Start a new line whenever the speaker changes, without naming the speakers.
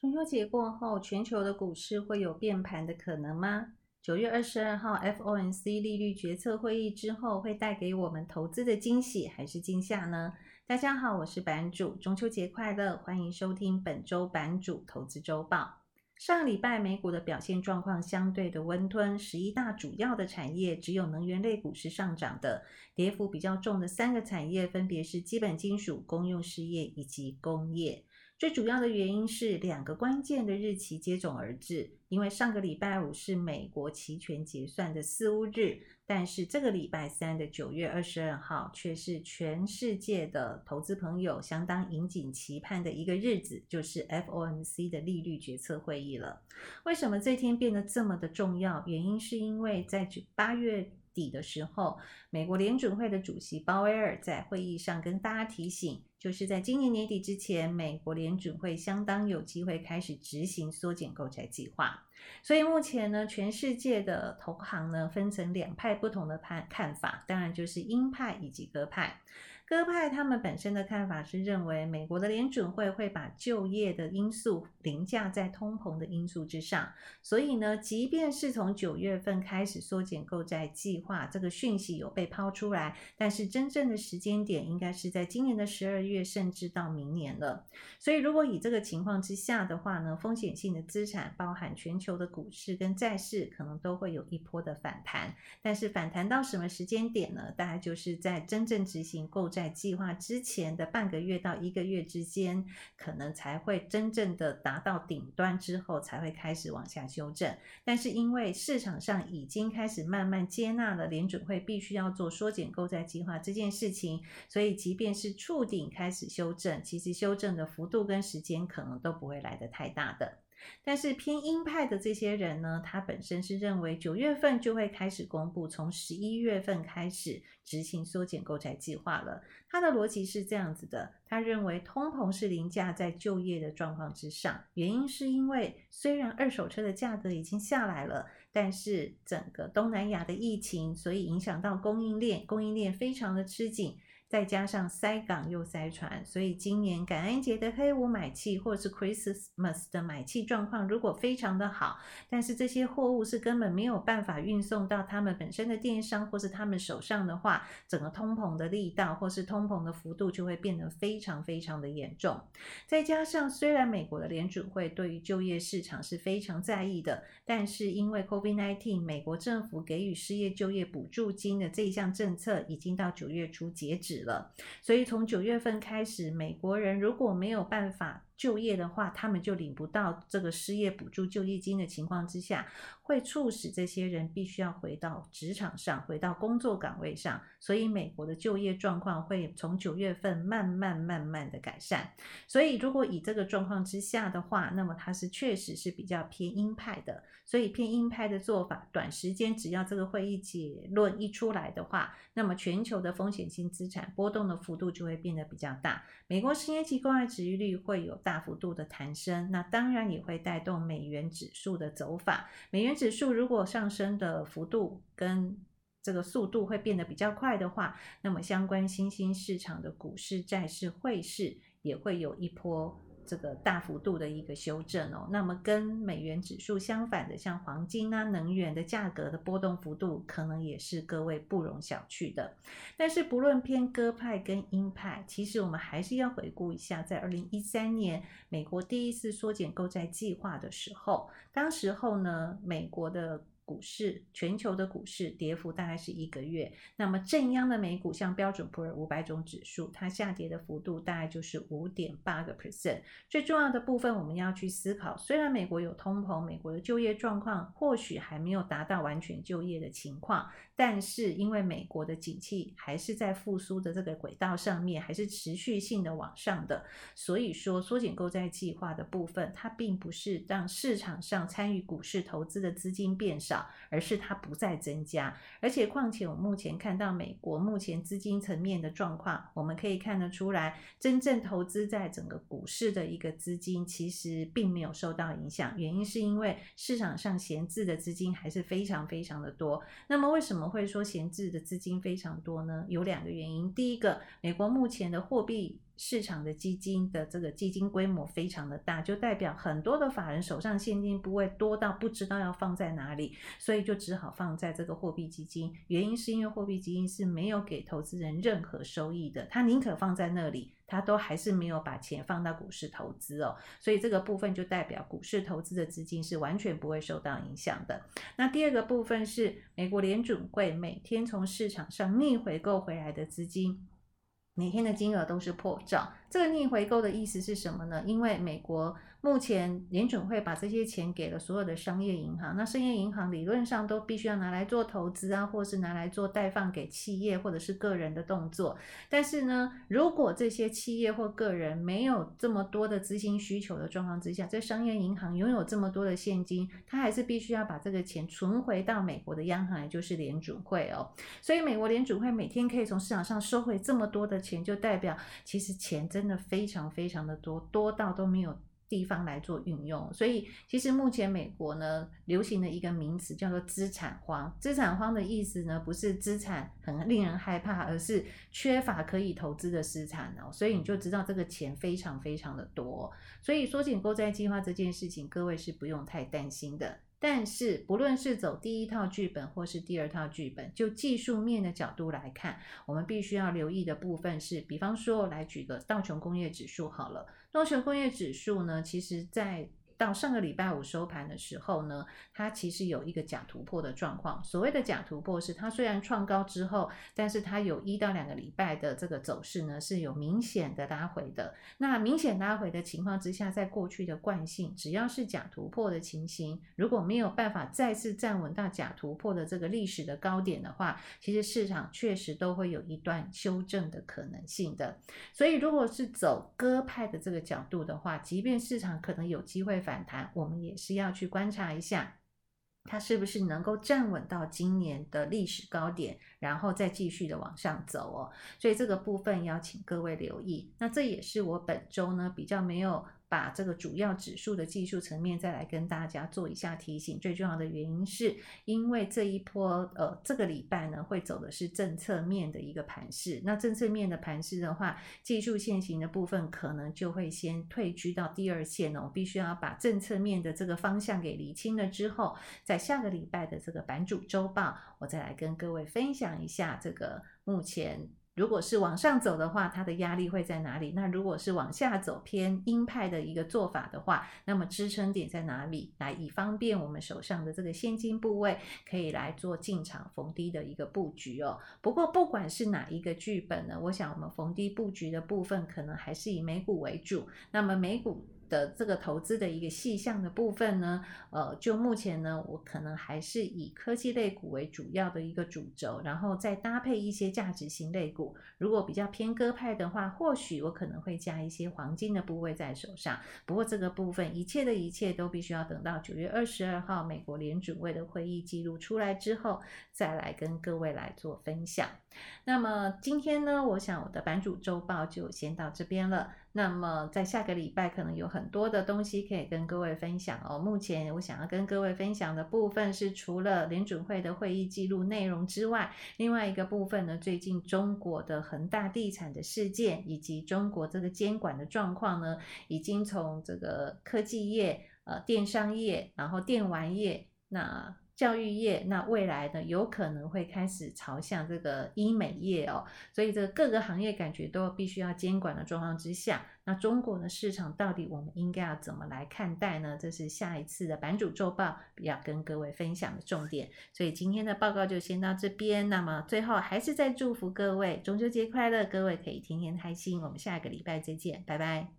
中秋节过后，全球的股市会有变盘的可能吗？九月二十二号 FOMC 利率决策会议之后，会带给我们投资的惊喜还是惊吓呢？大家好，我是版主，中秋节快乐，欢迎收听本周版主投资周报。上礼拜美股的表现状况相对的温吞，十一大主要的产业只有能源类股是上涨的，跌幅比较重的三个产业分别是基本金属、公用事业以及工业。最主要的原因是两个关键的日期接踵而至，因为上个礼拜五是美国期权结算的四巫日，但是这个礼拜三的九月二十二号却是全世界的投资朋友相当引颈期盼的一个日子，就是 FOMC 的利率决策会议了。为什么这天变得这么的重要？原因是因为在八月底的时候，美国联准会的主席鲍威尔在会议上跟大家提醒。就是在今年年底之前，美国联准会相当有机会开始执行缩减购债计划。所以目前呢，全世界的投行呢分成两派不同的判看法，当然就是鹰派以及鸽派。鸽派他们本身的看法是认为，美国的联准会会把就业的因素凌驾在通膨的因素之上，所以呢，即便是从九月份开始缩减购债计划，这个讯息有被抛出来，但是真正的时间点应该是在今年的十二月，月甚至到明年了。所以如果以这个情况之下的话呢，风险性的资产，包含全球的股市跟债市，可能都会有一波的反弹。但是反弹到什么时间点呢？大概就是在真正执行购债。计划之前的半个月到一个月之间，可能才会真正的达到顶端之后，才会开始往下修正。但是因为市场上已经开始慢慢接纳了联准会必须要做缩减购债计划这件事情，所以即便是触顶开始修正，其实修正的幅度跟时间可能都不会来得太大的。但是偏鹰派的这些人呢，他本身是认为九月份就会开始公布，从十一月份开始执行缩减购债计划了。他的逻辑是这样子的，他认为通膨是凌驾在就业的状况之上，原因是因为虽然二手车的价格已经下来了，但是整个东南亚的疫情，所以影响到供应链，供应链非常的吃紧。再加上塞港又塞船，所以今年感恩节的黑五买气或是 Christmas 的买气状况如果非常的好，但是这些货物是根本没有办法运送到他们本身的电商或是他们手上的话，整个通膨的力道或是通膨的幅度就会变得非常非常的严重。再加上虽然美国的联准会对于就业市场是非常在意的，但是因为 COVID-19，美国政府给予失业就业补助金的这一项政策已经到九月初截止了，所以从九月份开始，美国人如果没有办法就业的话，他们就领不到这个失业补助就业金的情况之下，会促使这些人必须要回到职场上，回到工作岗位上。所以美国的就业状况会从九月份慢慢慢慢的改善。所以如果以这个状况之下的话，那么它是确实是比较偏鹰派的。所以偏鹰派的做法，短时间只要这个会议结论一出来的话，那么全球的风险性资产波动的幅度就会变得比较大。美国十年期公债殖利率会有大幅度的弹升，那当然也会带动美元指数的走法。美元指数如果上升的幅度跟这个速度会变得比较快的话，那么相关新兴市场的股市、债市、汇市也会有一波。这个大幅度的一个修正哦，那么跟美元指数相反的，像黄金啊、能源的价格的波动幅度，可能也是各位不容小觑的。但是不论偏鸽派跟鹰派，其实我们还是要回顾一下，在二零一三年美国第一次缩减购债计划的时候，当时候呢，美国的。股市，全球的股市跌幅大概是一个月。那么正央的美股，像标准普尔五百种指数，它下跌的幅度大概就是五点八个 percent。最重要的部分，我们要去思考，虽然美国有通膨，美国的就业状况或许还没有达到完全就业的情况，但是因为美国的景气还是在复苏的这个轨道上面，还是持续性的往上的，所以说缩减购债计划的部分，它并不是让市场上参与股市投资的资金变少。而是它不再增加，而且况且我目前看到美国目前资金层面的状况，我们可以看得出来，真正投资在整个股市的一个资金其实并没有受到影响，原因是因为市场上闲置的资金还是非常非常的多。那么为什么会说闲置的资金非常多呢？有两个原因，第一个，美国目前的货币市场的基金的这个基金规模非常的大，就代表很多的法人手上现金部位多到不知道要放在哪里，所以就只好放在这个货币基金。原因是因为货币基金是没有给投资人任何收益的，他宁可放在那里，他都还是没有把钱放到股市投资哦。所以这个部分就代表股市投资的资金是完全不会受到影响的。那第二个部分是美国联准会每天从市场上逆回购回来的资金。每天的金额都是破账，这个逆回购的意思是什么呢？因为美国。目前联准会把这些钱给了所有的商业银行，那商业银行理论上都必须要拿来做投资啊，或是拿来做贷放给企业或者是个人的动作。但是呢，如果这些企业或个人没有这么多的资金需求的状况之下，这商业银行拥有这么多的现金，它还是必须要把这个钱存回到美国的央行，也就是联准会哦。所以美国联准会每天可以从市场上收回这么多的钱，就代表其实钱真的非常非常的多，多到都没有。地方来做运用，所以其实目前美国呢流行的一个名词叫做资产荒。资产荒的意思呢不是资产很令人害怕，而是缺乏可以投资的资产哦。所以你就知道这个钱非常非常的多。所以缩减购债计划这件事情，各位是不用太担心的。但是不论是走第一套剧本或是第二套剧本，就技术面的角度来看，我们必须要留意的部分是，比方说来举个道琼工业指数好了。道琼工业指数呢，其实在到上个礼拜五收盘的时候呢，它其实有一个假突破的状况。所谓的假突破是，它虽然创高之后，但是它有一到两个礼拜的这个走势呢，是有明显的拉回的。那明显拉回的情况之下，在过去的惯性，只要是假突破的情形，如果没有办法再次站稳到假突破的这个历史的高点的话，其实市场确实都会有一段修正的可能性的。所以，如果是走鸽派的这个角度的话，即便市场可能有机会反弹，我们也是要去观察一下，它是不是能够站稳到今年的历史高点，然后再继续的往上走哦。所以这个部分要请各位留意。那这也是我本周呢比较没有。把这个主要指数的技术层面再来跟大家做一下提醒，最重要的原因是因为这一波呃这个礼拜呢会走的是政策面的一个盘势，那政策面的盘势的话，技术线型的部分可能就会先退居到第二线哦，我必须要把政策面的这个方向给理清了之后，在下个礼拜的这个版主周报，我再来跟各位分享一下这个目前。如果是往上走的话，它的压力会在哪里？那如果是往下走偏鹰派的一个做法的话，那么支撑点在哪里？来以方便我们手上的这个现金部位可以来做进场逢低的一个布局哦。不过不管是哪一个剧本呢，我想我们逢低布局的部分可能还是以美股为主。那么美股。的这个投资的一个细项的部分呢，呃，就目前呢，我可能还是以科技类股为主要的一个主轴，然后再搭配一些价值型类股。如果比较偏鸽派的话，或许我可能会加一些黄金的部位在手上。不过这个部分，一切的一切都必须要等到九月二十二号美国联准会的会议记录出来之后，再来跟各位来做分享。那么今天呢，我想我的版主周报就先到这边了。那么在下个礼拜可能有很多的东西可以跟各位分享哦。目前我想要跟各位分享的部分是除了联准会的会议记录内容之外，另外一个部分呢，最近中国的恒大地产的事件以及中国这个监管的状况呢，已经从这个科技业、呃电商业，然后电玩业那。教育业，那未来呢，有可能会开始朝向这个医美业哦，所以这个各个行业感觉都必须要监管的状况之下，那中国的市场到底我们应该要怎么来看待呢？这是下一次的版主周报要跟各位分享的重点。所以今天的报告就先到这边，那么最后还是再祝福各位中秋节快乐，各位可以天天开心。我们下个礼拜再见，拜拜。